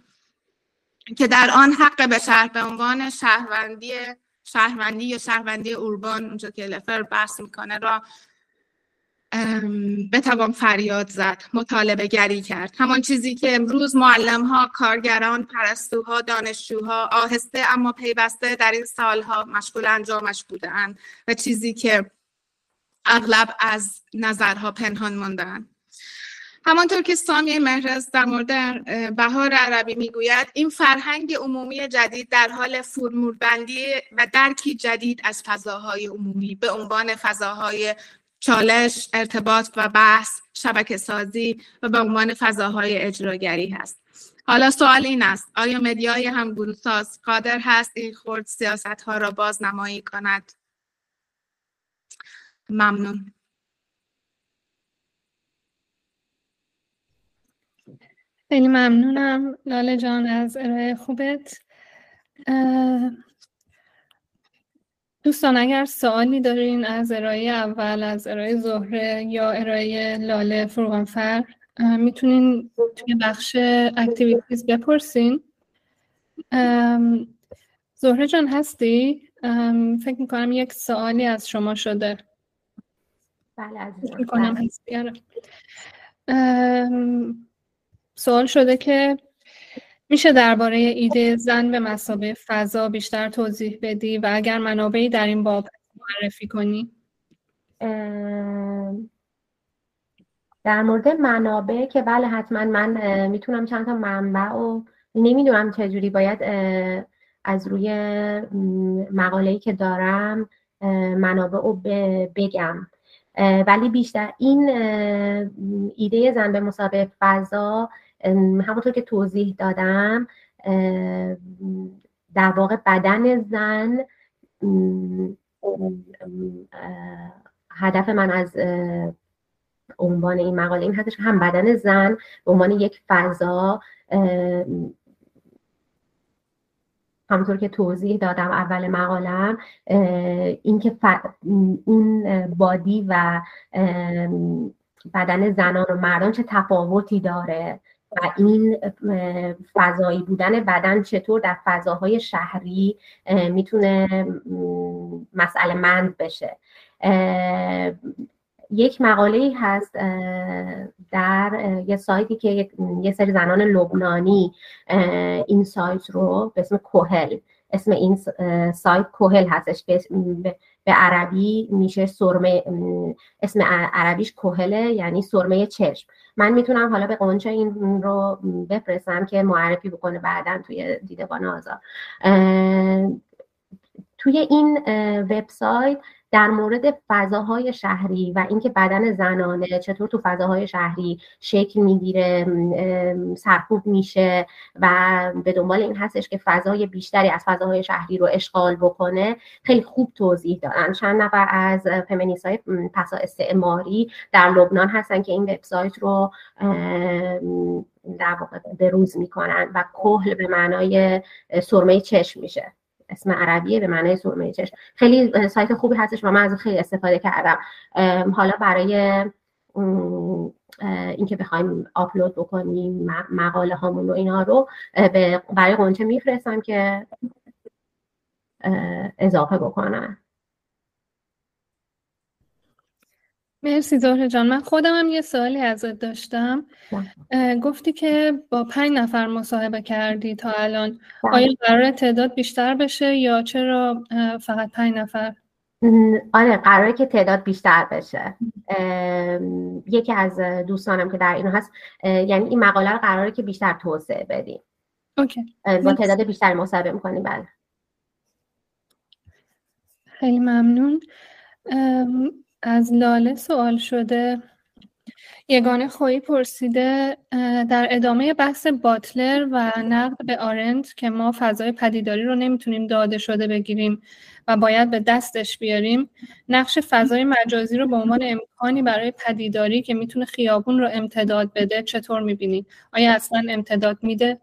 که در آن حق به شهر به عنوان شهروندی شهروندی یا شهروندی اوربان اونجا که لفر بحث می‌کنه را بتوان فریاد زد مطالبه گری کرد. همان چیزی که امروز معلم ها کارگران پرستوها دانشجوها آهسته اما پیوسته در این سالها مشغول انجامش بودند و چیزی که اغلب از نظرها پنهان ماندن همانطور که سامی مهرز در مورد بهار عربی می‌گوید این فرهنگ عمومی جدید در حال فرمولبندی و درکی جدید از فضاهای عمومی به عنوان فضاهای چالش، ارتباط و بحث، شبکه سازی و به عنوان فضاهای اجراگری هست. حالا سوال این است آیا مدیای هم ساز قادر هست این خورد سیاست ها را بازنمایی کند؟ ممنون. خیلی ممنونم لاله جان از ارائه خوبت دوستان اگر سوالی دارین از ارائه اول از ارائه زهره یا ارائه لاله فروغانفر می‌تونین توی بخش اکتیویتیز بپرسین زهره جان هستی؟ فکر می‌کنم یک سوالی از شما شده بله هستی آره. سوال شده که میشه درباره ایده زن به مسابه فضا بیشتر توضیح بدی و اگر منابعی در این باب معرفی کنی؟ در مورد منابع که بله حتما من می‌تونم چند تا منبع و نمی‌دونم چجوری باید از روی مقاله‌ای که دارم منابع رو بگم. ولی بیشتر این ایده زن به مسابقه فضا همونطور که توضیح دادم در واقع بدن زن هدف من از عنوان این مقاله این هستش هم بدن زن به عنوان یک فضا همونطور که توضیح دادم اول مقالم اینکه اون بادی و بدن زنان و مردان چه تفاوتی داره و این فضایی بودن بدن چطور در فضاهای شهری می‌تونه مسئله مند بشه. یک مقاله هست در یه سایتی که یه سری زنان لبنانی این سایت رو به اسم کوهل اسم این سایت کوهل هستش. به عربی میشه سرمه اسم عربیش کوهله یعنی سرمه چشم. من می‌تونم حالا به قنچه این رو بفرستم که معرفی بکنه بعدا توی دیدبان آزار. توی این وبسایت در مورد فضاهای شهری و اینکه بدن زنانه چطور تو فضاهای شهری شکل می‌گیره سرکوب میشه و به دنبال این هستش که فضای بیشتری از فضاهای شهری رو اشغال بکنه خیلی خوب توضیح دادن. چند نفر از فمینیست های پسا استعماری در لبنان هستن که این وبسایت رو در واقع بروز می‌کنن و کهل به معنای سرمه چشم میشه. اسم عربیه به معنای سرمه چشم خیلی سایت خوبی هستش و من از خیلی استفاده کردم. حالا برای اینکه بخوایم آپلود بکنیم مقاله هامون و اینا رو برای قنچه میفرستم که اضافه بکنم مرسی زهره جان. من خودم هم یه سوالی ازت داشتم. گفتی که با پنج نفر مصاحبه کردی تا الان. بله. آیا قرار تعداد بیشتر بشه یا چرا فقط پنج نفر؟ آره قراره که تعداد بیشتر بشه. یکی از دوستانم که در اینو هست یعنی این مقاله رو قراره که بیشتر توسعه بدیم. اوکی. با تعداد بیشتر مصاحبه می‌کنیم. بله. خیلی ممنون. از لاله سوال شده یگانه خویی پرسیده در ادامه بحث باتلر و نقد به آرند که ما فضای پدیداری رو نمی‌تونیم داده شده بگیریم و باید به دستش بیاریم نقش فضای مجازی رو به عنوان امکانی برای پدیداری که می‌تونه خیابون رو امتداد بده چطور می‌بینی؟ آیا اصلا امتداد میده؟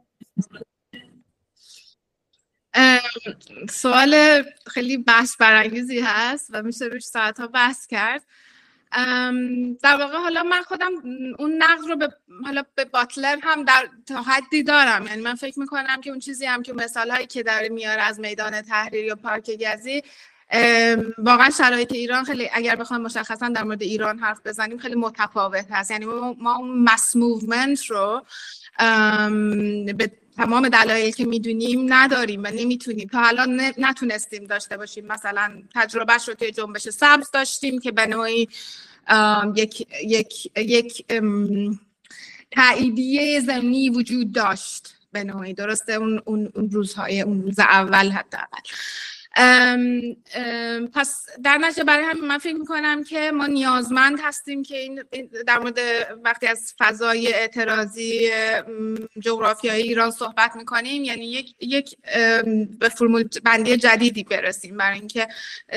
سوال خیلی بحث برانگیزی هست و میشه روش ساعتها بحث کرد. در واقع حالا من خودم اون نقد رو به حالا به باتلر هم در تا حدی دارم. یعنی من فکر می‌کنم که اون چیزی هم که مثال هایی که داره میاره از میدان تحریر یا پارک گزی واقعا شرایط ایران خیلی اگر بخوام مشخصا در مورد ایران حرف بزنیم خیلی متفاوت هست. یعنی ما اون mass movement رو به تمام دلایلی که می‌دونیم نداریم و نمی‌تونیم. تا الان نتونستیم داشته باشیم. مثلا تجربهش رو که جنبش سبز داشتیم که به نوعی یک یک یک تاییدیه ضمنی وجود داشت به نوعی. درسته؟ اون, اون روزهای اون روز اول حداقل. پس در نتیجه برای همین من فکر می‌کنم که ما نیازمند هستیم که این در مورد وقتی از فضای اعتراضی جغرافیایی ایران صحبت می‌کنیم یعنی یک یک به فرمول بندی جدیدی برسیم برای اینکه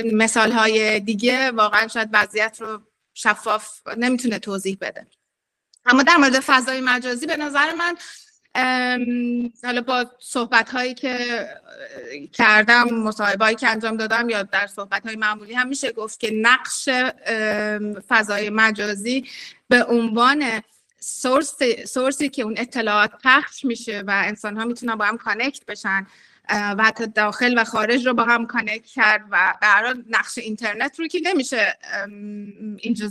مثال های دیگه واقعا شاید وضعیت رو شفاف نمی‌تونه توضیح بده. اما در مورد فضای مجازی به نظر من حالا با صحبت هایی که کردم مصاحبه هایی که انجام دادم یا در صحبت های معمولی هم میشه گفت که نقش فضای مجازی به عنوان source source ی که اون اطلاعات پخش میشه و انسان ها می‌تونن با هم connect بشن و حتی داخل و خارج رو با هم connect کرد و برای نقش اینترنت رو که نمیشه اینجا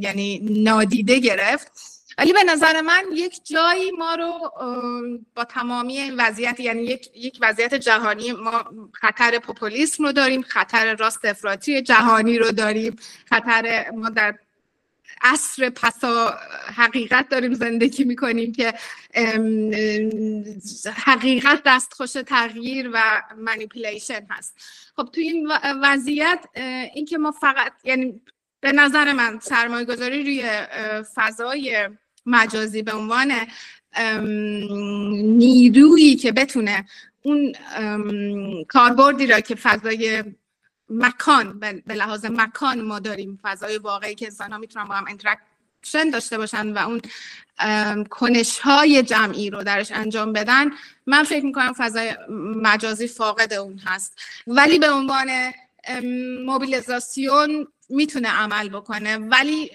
یعنی نادیده گرفت. ولی به نظر من یک جایی ما رو با تمامی وضعیت یعنی یک, یک وضعیت جهانی ما خطر پوپولیسم رو داریم خطر راست افراطی جهانی رو داریم خطر ما در عصر پسا حقیقت داریم زندگی می‌کنیم که حقیقت دستخوش تغییر و منیپولیشن هست. خب توی این وضعیت اینکه ما فقط یعنی به نظر من سرمایه گذاری روی فضای مجازی به عنوان نیرویی که بتونه اون کاربردی را که فضای مکان به لحاظ مکان ما داریم فضای واقعی که انسان ها می‌تونن با هم interaction داشته باشن و اون کنش های جمعی رو درش انجام بدن من فکر می‌کنم فضای مجازی فاقد اون هست. ولی به عنوان موبیلیزاسیون می‌تونه عمل بکنه. ولی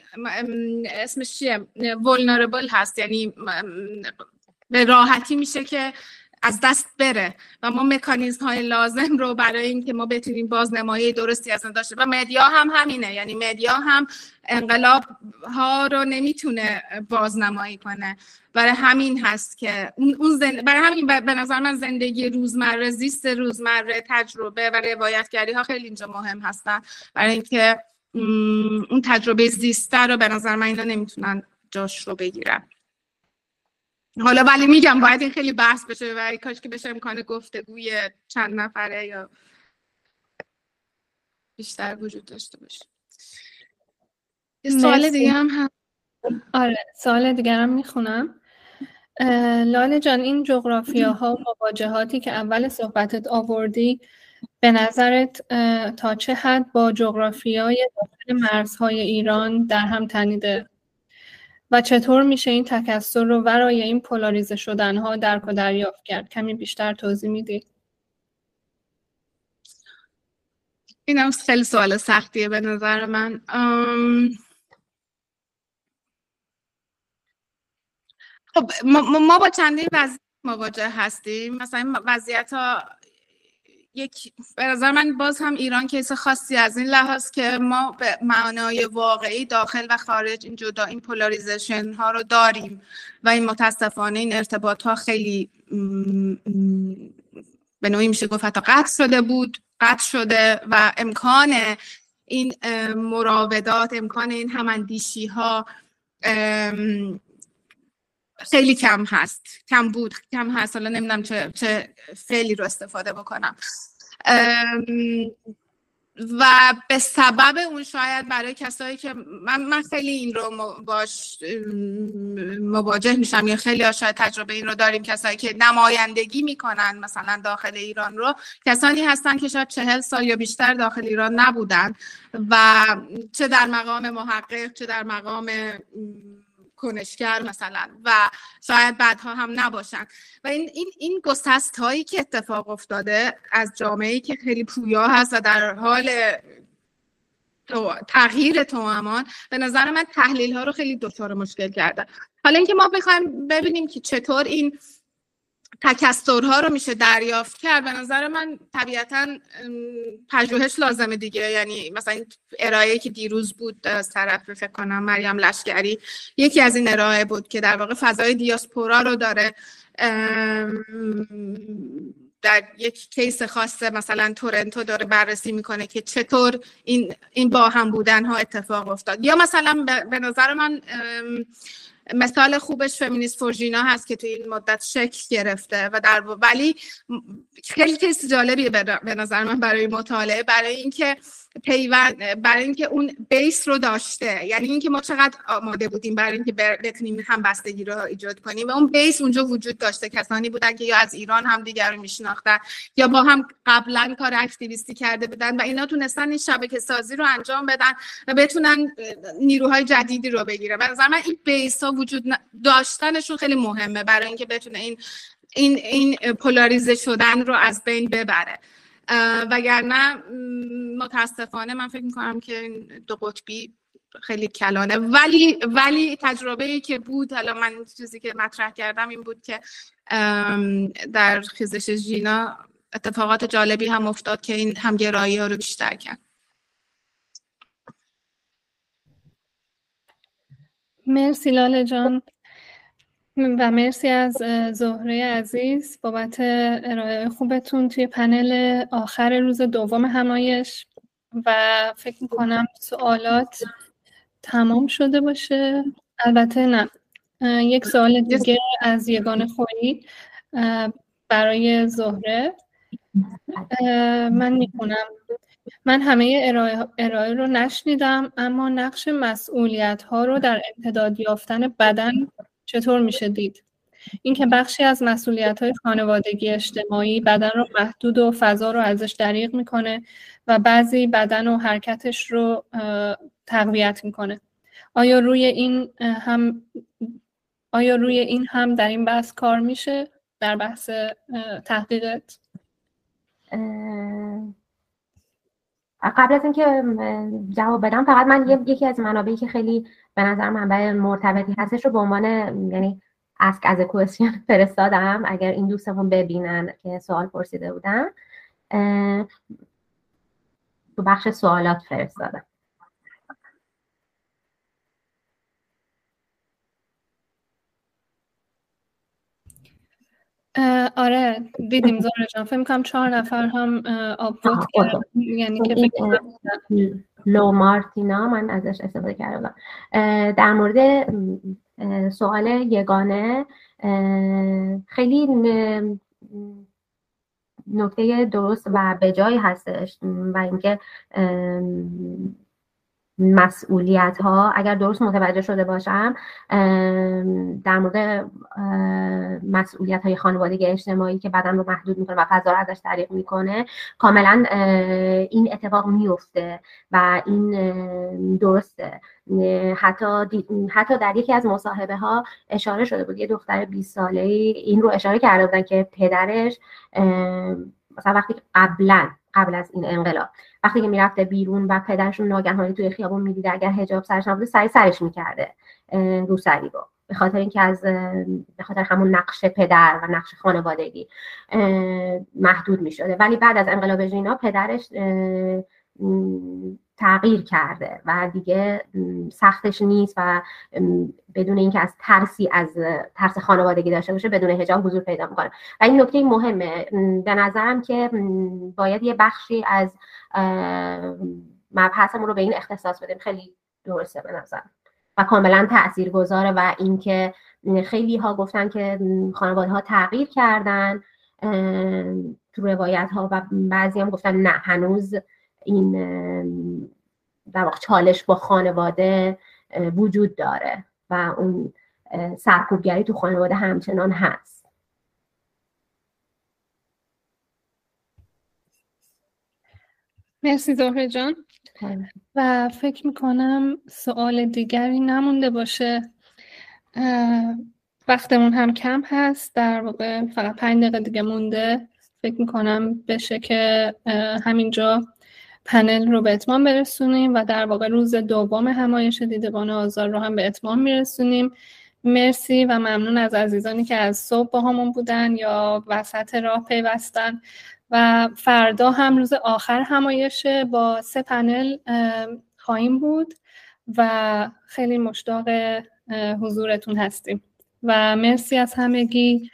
اسمش چیه؟ vulnerable هست. یعنی به راحتی میشه که از دست بره. و ما مکانیزم های لازم رو برای اینکه ما بتونیم بازنمایی درستی از داشته و مدیا هم همینه. یعنی مدیا هم انقلاب ها رو نمی‌تونه بازنمایی کنه. برای همین هست که اون زن... برای همین به نظر من زندگی روزمره زیست روزمره تجربه و روایتگری ها خیلی اینجا مهم هستن. برای اینکه اون تجربه زیسته رو به نظر من اینا نمی‌تونن جاش رو بگیرن. حالا ولی میگم باید این خیلی بحث بشه و کاش که بشه امکان گفتگوی چند نفره یا بیشتر وجود داشته باشه. سوال دیگه هم هم آره سوال دیگر هم می‌خونم. لاله جان این جغرافیاها و مواجهاتی که اول صحبتت آوردی به نظرت تا چه حد با جغرافیای داخل مرزهای ایران در هم تنیده؟ و چطور میشه این تکثر رو ورای این پولاریزه شدنها درک و دریافت کرد؟ کمی بیشتر توضیح میدی؟ این هم خیلی سوال سختیه به نظر من. خب ما با چندین وضعیت مواجه هستیم. مثلا وضعیت ها یک به نظر من باز هم ایران کیس خاصی از این لحاظ که ما به معنای واقعی داخل و خارج این جدا این پولاریزیشن ها رو داریم و این متاسفانه این ارتباط ها خیلی به نوعی میشه گفت حتی قطع شده بود قطع شده و امکان این مراودات امکان این هماندیشی ها خیلی کم هست. کم بود. کم هست. حالا نمی‌دونم چه, چه فعلی رو استفاده بکنم. و به سبب اون شاید برای کسایی که من, من خیلی این رو باش مواجه میشم. یا خیلی ها شاید تجربه این رو داریم. کسایی که نمایندگی می‌کنن مثلا داخل ایران رو کسانی هستن که شاید چهل سال یا بیشتر داخل ایران نبودن. و چه در مقام محقق چه در مقام کنشگر مثلا و شاید بعدها هم نباشن. و این این این گسست هایی که اتفاق افتاده از جامعه که خیلی پویا هست و در حال تغییر امان به نظر من تحلیل ها رو خیلی دچار مشکل کرده حالا اینکه ما بخوایم ببینیم که چطور این تکسترها رو میشه دریافت کرد. به نظر من طبیعتا پژوهش لازمه دیگه. یعنی مثلا ارائه که دیروز بود از طرف فکر کنم مریم لشکری یکی از این ارائه بود که در واقع فضای دیاسپورا رو داره در یک کیس خاصه مثلا تورنتو داره بررسی می‌کنه که چطور این این با هم بودن ها اتفاق افتاد. یا مثلا به نظر من مثال خوبش فمینیست فورژینا هست که توی این مدت شکل گرفته و در ولی خیلی کیس جالبیه به نظر من برای مطالعه. برای اینکه پیوند برای اینکه اون بیس رو داشته. یعنی اینکه ما چقدر آماده بودیم برای اینکه بتونیم هم بستگی رو ایجاد کنیم. و اون بیس اونجا وجود داشته. کسانی بودن که یا از ایران هم دیگر رو میشناختن یا با هم قبلا کار اکتیویستی کرده بودن و اینا تونستن این شبکه سازی رو انجام بدن و بتونن نیروهای جدیدی رو بگیره به نظر من این بیس ها وجود داشتنشون خیلی مهمه برای اینکه بتونه این این این پولاریزه شدن رو از بین ببره. وگرنه متاسفانه من فکر می‌کنم که دو قطبی خیلی کلانه. ولی ولی تجربه ای که بود حالا من چیزی که مطرح کردم این بود که در خیزش ژینا اتفاقات جالبی هم افتاد که این همگرایی ها رو بیشتر کرد. مرسی لاله جان. و مرسی از زهره عزیز بابت ارائه خوبتون توی پنل آخر روز دوم همایش و فکر می‌کنم سوالات تمام شده باشه. البته نه. یک سوال دیگه از یگان خویی برای زهره. من می‌کنم من همه ارائه, ارائه رو نشنیدم اما نقش مسئولیت ها رو در امتداد یافتن بدن چطور میشه دید؟ اینکه بخشی از مسئولیت های خانوادگی اجتماعی بدن رو محدود و فضا رو ازش دریغ می‌کنه و بعضی بدن و حرکتش رو تقویت می‌کنه. آیا روی این هم آیا روی این هم در این بحث کار میشه؟ در بحث تحقیقت؟ قبل از اینکه جواب بدم فقط من یکی از منابعی که خیلی به نظر منبع مرتبطی هستش رو به عنوان یعنی اسک از کوشن فرستادم. اگر این دوستمون ببینن که سوال پرسیده بودن تو بخش سوالات فرستادم. آره دیدیم زاره جان. فکر کنم چهار نفر هم آپلود کردن. یعنی که فکر لو مارتینا من ازش استفاده کردم. در مورد سوال یگانه خیلی نکته درست و به جای هستش. و اینکه مسئولیت ها اگر درست متوجه شده باشم در مورد مسئولیت های خانوادگی اجتماعی که بدن رو محدود می‌کنه و فضا رو ازش تعریف می‌کنه کاملا این اتفاق میفته و این درسته. حتی حتی در یکی از مصاحبه ها اشاره شده بود یه دختر 20 ساله این رو اشاره کرده بودن که پدرش مثلا وقتی قبلا قبل از این انقلاب وقتی که می‌رفته بیرون و پدرشون ناگهانی توی خیابون می‌دیده اگر حجاب سرش نبوده سری سرش می‌کرده روسری با به خاطر اینکه از به خاطر همون نقش پدر و نقش خانوادگی محدود می‌شده. ولی بعد از انقلاب ژینا پدرش تغییر کرده و دیگه سختش نیست و بدون اینکه از ترسی از ترس خانوادگی داشته باشه بدون هجاب حضور پیدا می‌کنه. و این نکته مهمه. به نظرم که باید یه بخشی از مبحثمون رو به این اختصاص بدیم. خیلی درسته به نظر و کاملا تأثیر گذاره و اینکه خیلی ها گفتن که خانواده ها تغییر کردن تو روایت ها و بعضی هم گفتن نه هنوز این در واقع چالش با خانواده وجود داره و اون سرکوبگری تو خانواده همچنان هست. مرسی زهره جان. و فکر می‌کنم سوال دیگری نمونده باشه. وقتمون هم کم هست. در واقع فقط پنج دقیقه دیگه مونده. فکر می‌کنم بشه که همینجا پنل رو به اتمام برسونیم و در واقع روز دوم همایش دیدبان آزار رو هم به اتمام میرسونیم. مرسی و ممنون از عزیزانی که از صبح با همون بودن یا وسط راه پیوستن. و فردا هم روز آخر همایشه با سه پنل خواهیم بود و خیلی مشتاق حضورتون هستیم. و مرسی از همگی.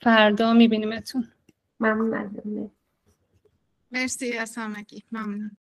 فردا میبینیمتون. ممنون مرسی از همگی. ممنون.